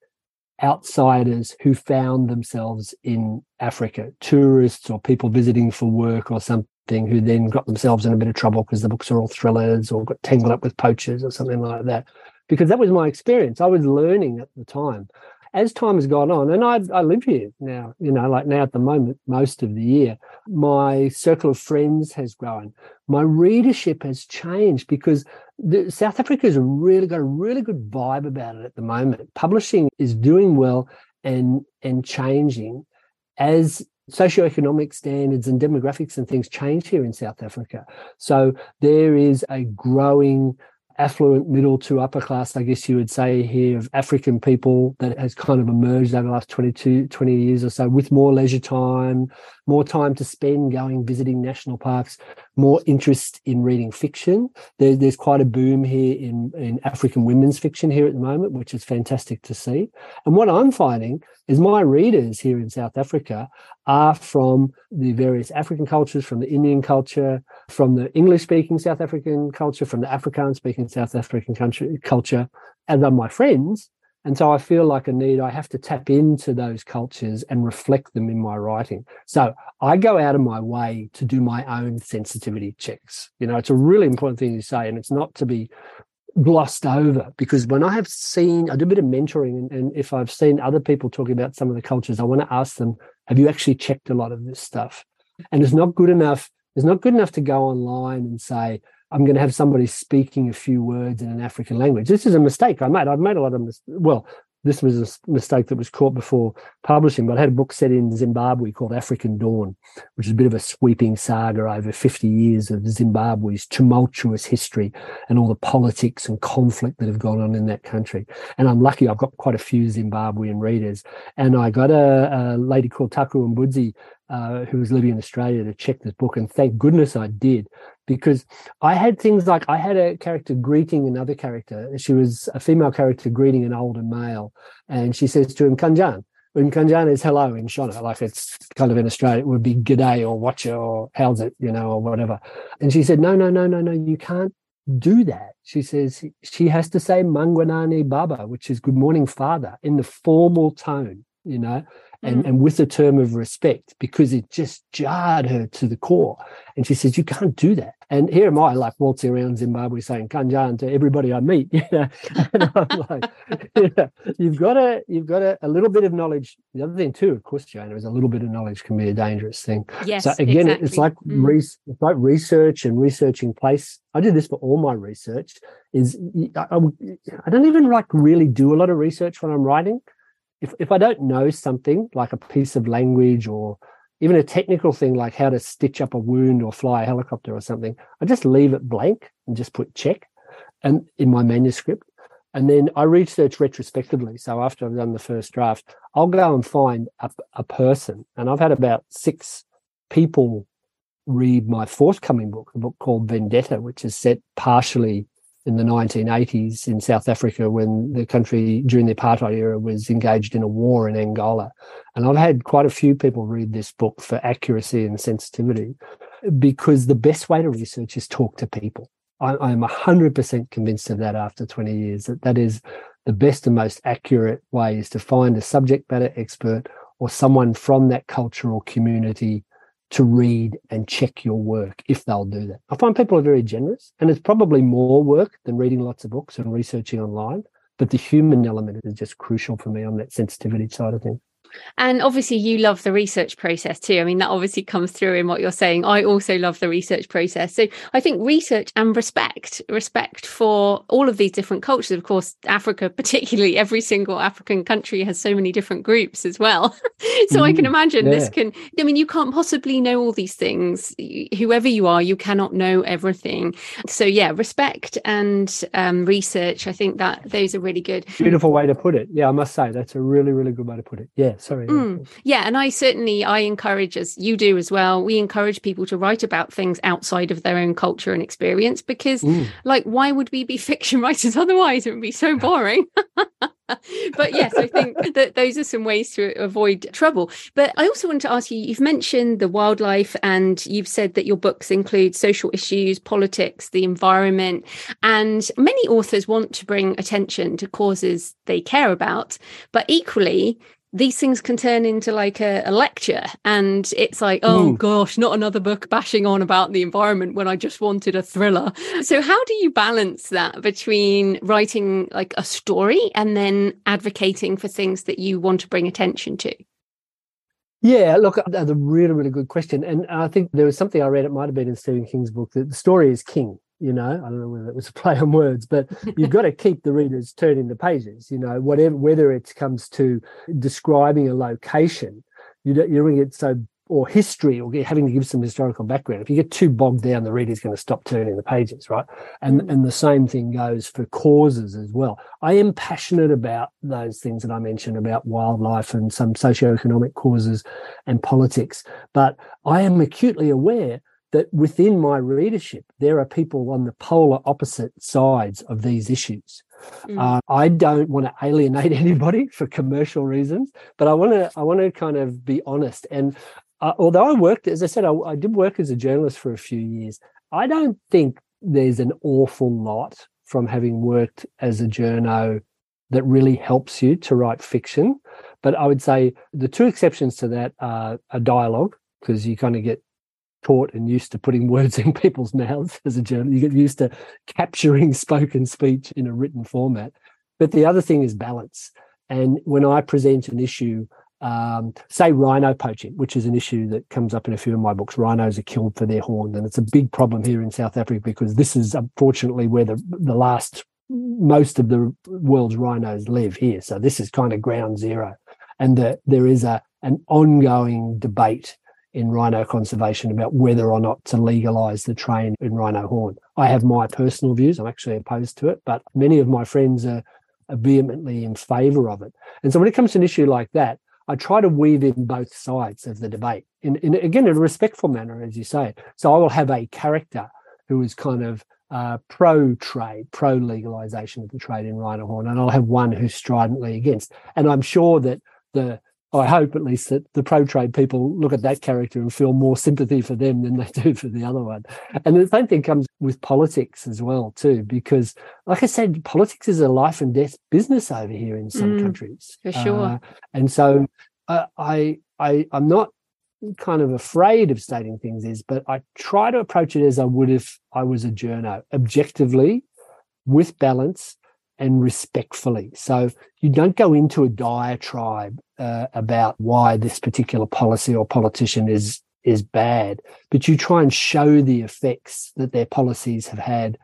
outsiders who found themselves in Africa, tourists or people visiting for work or something who then got themselves in a bit of trouble because the books are all thrillers or got tangled up with poachers or something like that. Because that was my experience. I was learning at the time. As time has gone on, and I, I live here now, you know, like now at the moment, most of the year, my circle of friends has grown. My readership has changed because the, South Africa has really got a really good vibe about it at the moment. Publishing is doing well and and changing as socioeconomic standards and demographics and things change here in South Africa. So there is a growing affluent middle to upper class, I guess you would say here, of African people that has kind of emerged over the last 22, 20 years or so with more leisure time, more time to spend going visiting national parks, more interest in reading fiction. There, there's quite a boom here in, in African women's fiction here at the moment, which is fantastic to see. And what I'm finding is my readers here in South Africa are from the various African cultures, from the Indian culture, from the English speaking South African culture, from the Afrikaans speaking South African country, culture, and they're my friends. And so I feel like a need, I have to tap into those cultures and reflect them in my writing. So I go out of my way to do my own sensitivity checks. You know, it's a really important thing to say, and it's not to be glossed over because when I have seen, I do a bit of mentoring, and, and if I've seen other people talking about some of the cultures, I want to ask them, have you actually checked a lot of this stuff? And it's not good enough. It's not good enough to go online and say, I'm going to have somebody speaking a few words in an African language. This is a mistake I made. I've made a lot of mis- well, this was a mistake that was caught before publishing, but I had a book set in Zimbabwe called African Dawn, which is a bit of a sweeping saga over 50 years of Zimbabwe's tumultuous history and all the politics and conflict that have gone on in that country. And I'm lucky I've got quite a few Zimbabwean readers. And I got a, a lady called Taku Mbudzi uh, who was living in Australia to check this book. And thank goodness I did, because I had things like I had a character greeting another character. She was a female character greeting an older male. And she says to him, Kanjani. When Kanjani is hello in Shona, like it's kind of in Australia, it would be g'day or watcha or how's it, you know, or whatever. And she said, no, no, no, no, no, you can't do that. She says she has to say Mangwanani Baba, which is good morning, father, in the formal tone, you know and, mm. and with a term of respect because it just jarred her to the core. And she says, You can't do that. And here am I, like waltzing around Zimbabwe saying Kanjani to everybody I meet. You know? and I'm like, yeah, you've got a you've got a, a, little bit of knowledge. The other thing too, of course, Joanna, is a little bit of knowledge can be a dangerous thing. Yes. So again, exactly. it's like mm. re- it's like research and researching place. I do this for all my research. Is I, I don't even like really do a lot of research when I'm writing if, if I don't know something like a piece of language or even a technical thing like how to stitch up a wound or fly a helicopter or something, I just leave it blank and just put check and in my manuscript. And then I research retrospectively. So after I've done the first draft, I'll go and find a, a person. And I've had about six people read my forthcoming book, a book called Vendetta, which is set partially in the 1980s in South Africa when the country during the apartheid era was engaged in a war in Angola. And I've had quite a few people read this book for accuracy and sensitivity because the best way to research is talk to people. I, am 100% convinced of that after 20 years, that that is the best and most accurate way is to find a subject matter expert or someone from that cultural community to read and check your work if they'll do that. I find people are very generous and it's probably more work than reading lots of books and researching online. But the human element is just crucial for me on that sensitivity side of things. And obviously, you love the research process too. I mean, that obviously comes through in what you're saying. I also love the research process. So I think research and respect, respect for all of these different cultures. Of course, Africa, particularly, every single African country has so many different groups as well. so mm, I can mm, imagine yeah. this can, I mean, you can't possibly know all these things. Whoever you are, you cannot know everything. So yeah, respect and um, research. I think that those are really good. Beautiful way to put it. Yeah, I must say that's a really, really good way to put it. Yeah, sorry. Mm. Yeah, and I certainly I encourage, as you do as well, we encourage people to write about things outside of their own culture and experience because, mm. like, why would we be fiction writers otherwise? It would be so boring. but yes, I think that those are some ways to avoid trouble. But I also want to ask you you've mentioned the wildlife, and you've said that your books include social issues, politics, the environment. And many authors want to bring attention to causes they care about. But equally, these things can turn into like a, a lecture and it's like oh mm. gosh not another book bashing on about the environment when i just wanted a thriller so how do you balance that between writing like a story and then advocating for things that you want to bring attention to yeah, look, that's a really, really good question. And I think there was something I read, it might have been in Stephen King's book, that the story is king you know i don't know whether it was a play on words but you've got to keep the readers turning the pages you know whatever whether it comes to describing a location you don't you're doing it so or history or having to give some historical background if you get too bogged down the reader's going to stop turning the pages right and mm. and the same thing goes for causes as well i am passionate about those things that i mentioned about wildlife and some socioeconomic causes and politics but i am acutely aware that within my readership, there are people on the polar opposite sides of these issues. Mm. Uh, I don't want to alienate anybody for commercial reasons, but I want to I want to kind of be honest. And uh, although I worked, as I said, I, I did work as a journalist for a few years. I don't think there's an awful lot from having worked as a journo that really helps you to write fiction. But I would say the two exceptions to that are a dialogue, because you kind of get taught and used to putting words in people's mouths as a journalist. You get used to capturing spoken speech in a written format. But the other thing is balance. And when I present an issue, um, say rhino poaching, which is an issue that comes up in a few of my books, rhinos are killed for their horns, and it's a big problem here in South Africa because this is unfortunately where the the last most of the world's rhinos live here. So this is kind of ground zero, and the, there is a an ongoing debate in rhino conservation about whether or not to legalize the train in rhino horn. I have my personal views. I'm actually opposed to it, but many of my friends are, are vehemently in favor of it. And so when it comes to an issue like that, I try to weave in both sides of the debate in, in again in a respectful manner, as you say. So I will have a character who is kind of uh, pro trade, pro legalization of the trade in rhino horn, and I'll have one who's stridently against. And I'm sure that the I hope at least that the pro trade people look at that character and feel more sympathy for them than they do for the other one. And the same thing comes with politics as well, too, because like I said, politics is a life and death business over here in some mm, countries. For sure. Uh, and so uh, I, I, I'm not kind of afraid of stating things is, but I try to approach it as I would if I was a journo, objectively, with balance, and respectfully. So you don't go into a diatribe uh, about why this particular policy or politician is is bad, but you try and show the effects that their policies have had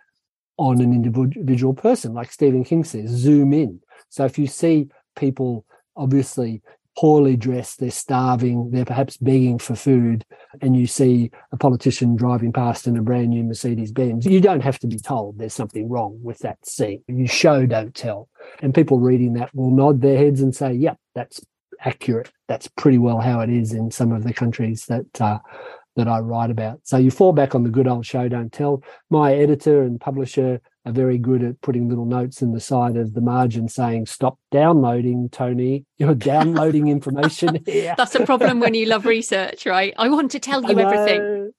on an individual person, like Stephen King says, zoom in. So if you see people obviously poorly dressed, they're starving, they're perhaps begging for food, and you see a politician driving past in a brand new Mercedes Benz, you don't have to be told there's something wrong with that scene. You show, don't tell. And people reading that will nod their heads and say, yep, that's accurate. That's pretty well how it is in some of the countries that uh, that I write about. So you fall back on the good old show, don't tell. My editor and publisher are very good at putting little notes in the side of the margin saying, stop downloading, Tony. You're downloading information here. That's a problem when you love research, right? I want to tell you everything.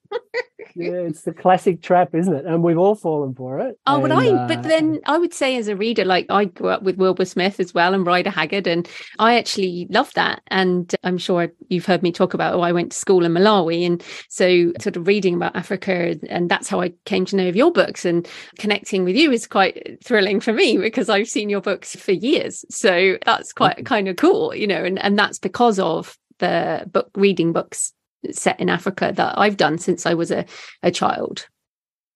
Yeah, it's the classic trap, isn't it? And we've all fallen for it. Oh, but I, uh, but then I would say as a reader, like I grew up with Wilbur Smith as well and Rider Haggard, and I actually love that. And I'm sure you've heard me talk about, oh, I went to school in Malawi. And so sort of reading about Africa, and that's how I came to know of your books and connecting with you is quite thrilling for me because I've seen your books for years. So that's quite kind of cool, you know, and, and that's because of the book reading books set in Africa that I've done since I was a, a child.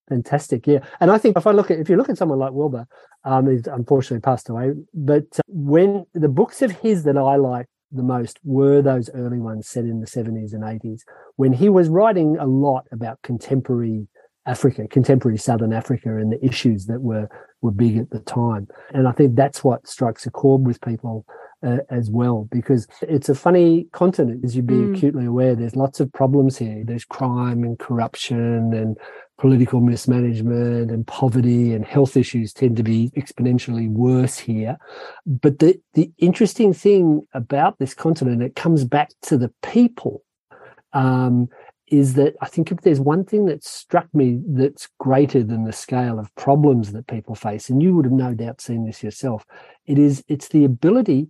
Fantastic, yeah. And I think if I look at if you look at someone like Wilbur, um, he's unfortunately passed away, but uh, when the books of his that I like the most were those early ones set in the 70s and 80s, when he was writing a lot about contemporary Africa, contemporary Southern Africa, and the issues that were were big at the time. And I think that's what strikes a chord with people uh, as well, because it's a funny continent, as you'd be mm. acutely aware. There's lots of problems here. There's crime and corruption and political mismanagement and poverty and health issues tend to be exponentially worse here. But the, the interesting thing about this continent, it comes back to the people. Um, is that I think if there's one thing that struck me that's greater than the scale of problems that people face, and you would have no doubt seen this yourself, it is it's the ability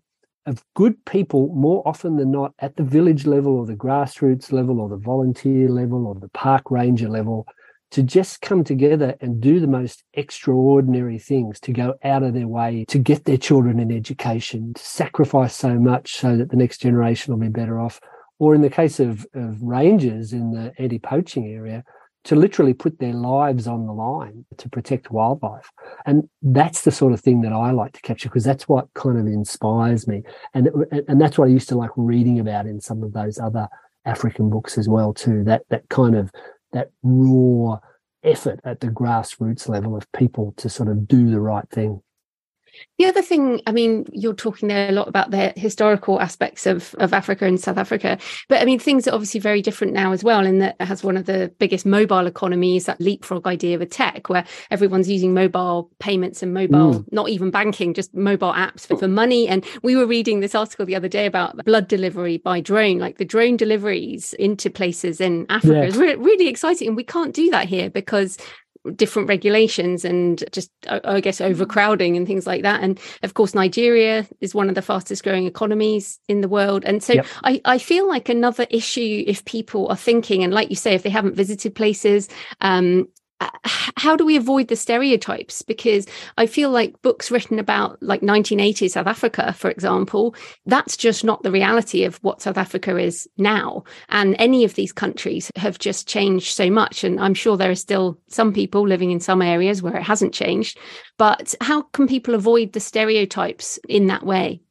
of good people more often than not at the village level or the grassroots level or the volunteer level or the park ranger level to just come together and do the most extraordinary things to go out of their way to get their children an education, to sacrifice so much so that the next generation will be better off. Or in the case of, of rangers in the anti-poaching area, to literally put their lives on the line to protect wildlife. And that's the sort of thing that I like to capture because that's what kind of inspires me. And, and that's what I used to like reading about in some of those other African books as well, too. That, that kind of, that raw effort at the grassroots level of people to sort of do the right thing. The other thing, I mean, you're talking there a lot about the historical aspects of, of Africa and South Africa, but I mean, things are obviously very different now as well. In that it has one of the biggest mobile economies, that leapfrog idea with tech, where everyone's using mobile payments and mobile, mm. not even banking, just mobile apps for, for money. And we were reading this article the other day about blood delivery by drone, like the drone deliveries into places in Africa yeah. is re- really exciting. And we can't do that here because different regulations and just I guess overcrowding and things like that. And of course, Nigeria is one of the fastest growing economies in the world. And so yep. I, I feel like another issue if people are thinking, and like you say, if they haven't visited places, um, Uh, how do we avoid the stereotypes? Because i feel like books written about like 1980s south africa for example that's just not the reality of what south africa is now. And any of these countries have just changed so much and i'm sure there are still some people living in some areas where it hasn't changed. But how can people avoid the stereotypes in that way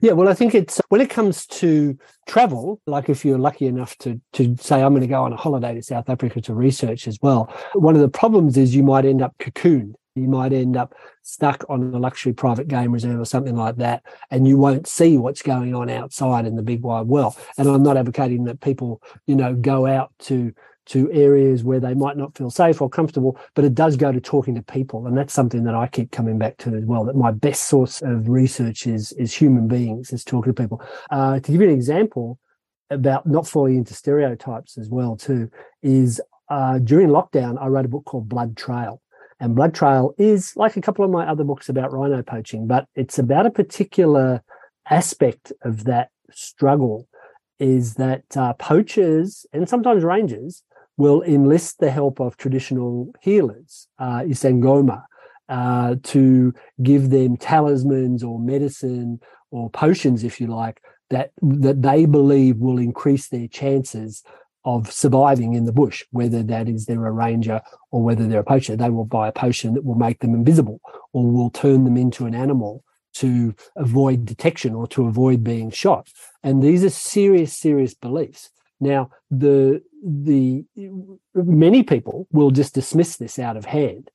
yeah, well, I think it's uh, when it comes to travel, like if you're lucky enough to to say I'm going to go on a holiday to South Africa to research as well. One of the problems is you might end up cocooned. You might end up stuck on a luxury private game reserve or something like that, and you won't see what's going on outside in the big wide world. And I'm not advocating that people, you know, go out to to areas where they might not feel safe or comfortable, but it does go to talking to people. And that's something that I keep coming back to as well, that my best source of research is, is human beings, is talking to people. Uh, to give you an example about not falling into stereotypes as well, too, is uh, during lockdown, I wrote a book called Blood Trail. And Blood Trail is like a couple of my other books about rhino poaching, but it's about a particular aspect of that struggle is that uh, poachers and sometimes rangers will enlist the help of traditional healers, uh, Isangoma, uh, to give them talismans or medicine or potions, if you like, that that they believe will increase their chances of surviving in the bush, whether that is they're a ranger or whether they're a poacher. They will buy a potion that will make them invisible or will turn them into an animal to avoid detection or to avoid being shot. And these are serious, serious beliefs. Now, the the many people will just dismiss this out of hand.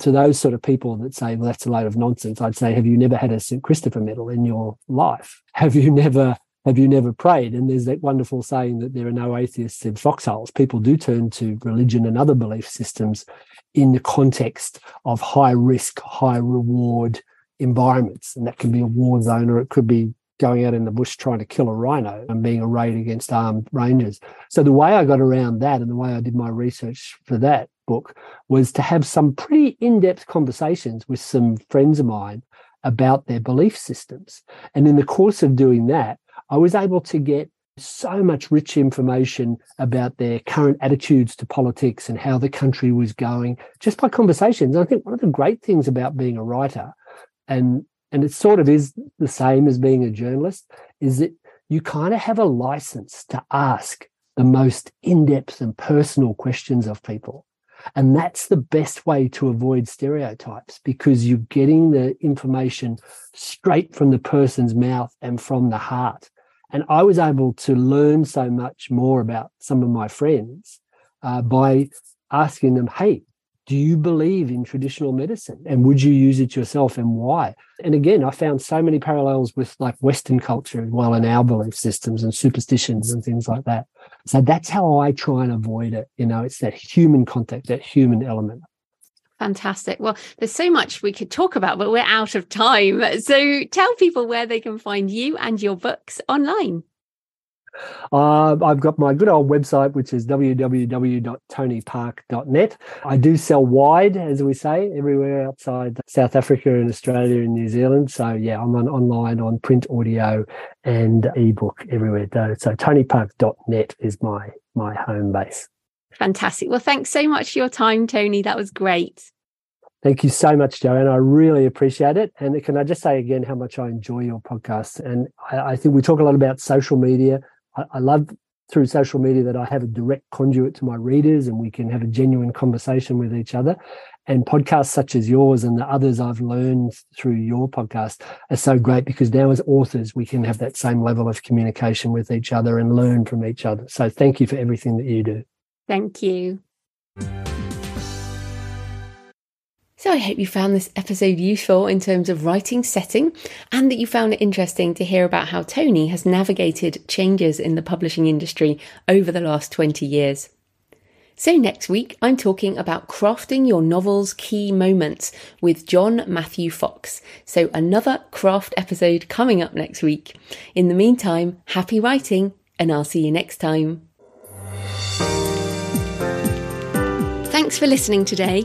To those sort of people that say, well, that's a load of nonsense, I'd say, have you never had a St. Christopher medal in your life? Have you never have you never prayed? And there's that wonderful saying that there are no atheists in foxholes. People do turn to religion and other belief systems in the context of high risk, high reward environments. And that can be a war zone or it could be going out in the bush trying to kill a rhino and being arrayed against armed rangers. So the way I got around that and the way I did my research for that book was to have some pretty in-depth conversations with some friends of mine about their belief systems. And in the course of doing that, I was able to get so much rich information about their current attitudes to politics and how the country was going just by conversations. I think one of the great things about being a writer and and it sort of is the same as being a journalist, is that you kind of have a license to ask the most in depth and personal questions of people. And that's the best way to avoid stereotypes because you're getting the information straight from the person's mouth and from the heart. And I was able to learn so much more about some of my friends uh, by asking them, hey, do you believe in traditional medicine and would you use it yourself and why and again i found so many parallels with like western culture as well and our belief systems and superstitions and things like that so that's how i try and avoid it you know it's that human contact that human element Fantastic. Well, there's so much we could talk about, but we're out of time. So tell people where they can find you and your books online. Uh, I've got my good old website, which is www.tonypark.net. I do sell wide, as we say, everywhere outside South Africa and Australia and New Zealand. So, yeah, I'm on online on print, audio, and ebook everywhere. So, tonypark.net is my my home base. Fantastic. Well, thanks so much for your time, Tony. That was great. Thank you so much, Joanne. I really appreciate it. And can I just say again how much I enjoy your podcast? And I, I think we talk a lot about social media. I, I love through social media that I have a direct conduit to my readers and we can have a genuine conversation with each other. And podcasts such as yours and the others I've learned through your podcast are so great because now as authors, we can have that same level of communication with each other and learn from each other. So thank you for everything that you do. Thank you. So I hope you found this episode useful in terms of writing setting and that you found it interesting to hear about how Tony has navigated changes in the publishing industry over the last 20 years. So next week, I'm talking about crafting your novel's key moments with John Matthew Fox. So another craft episode coming up next week. In the meantime, happy writing and I'll see you next time. Thanks for listening today.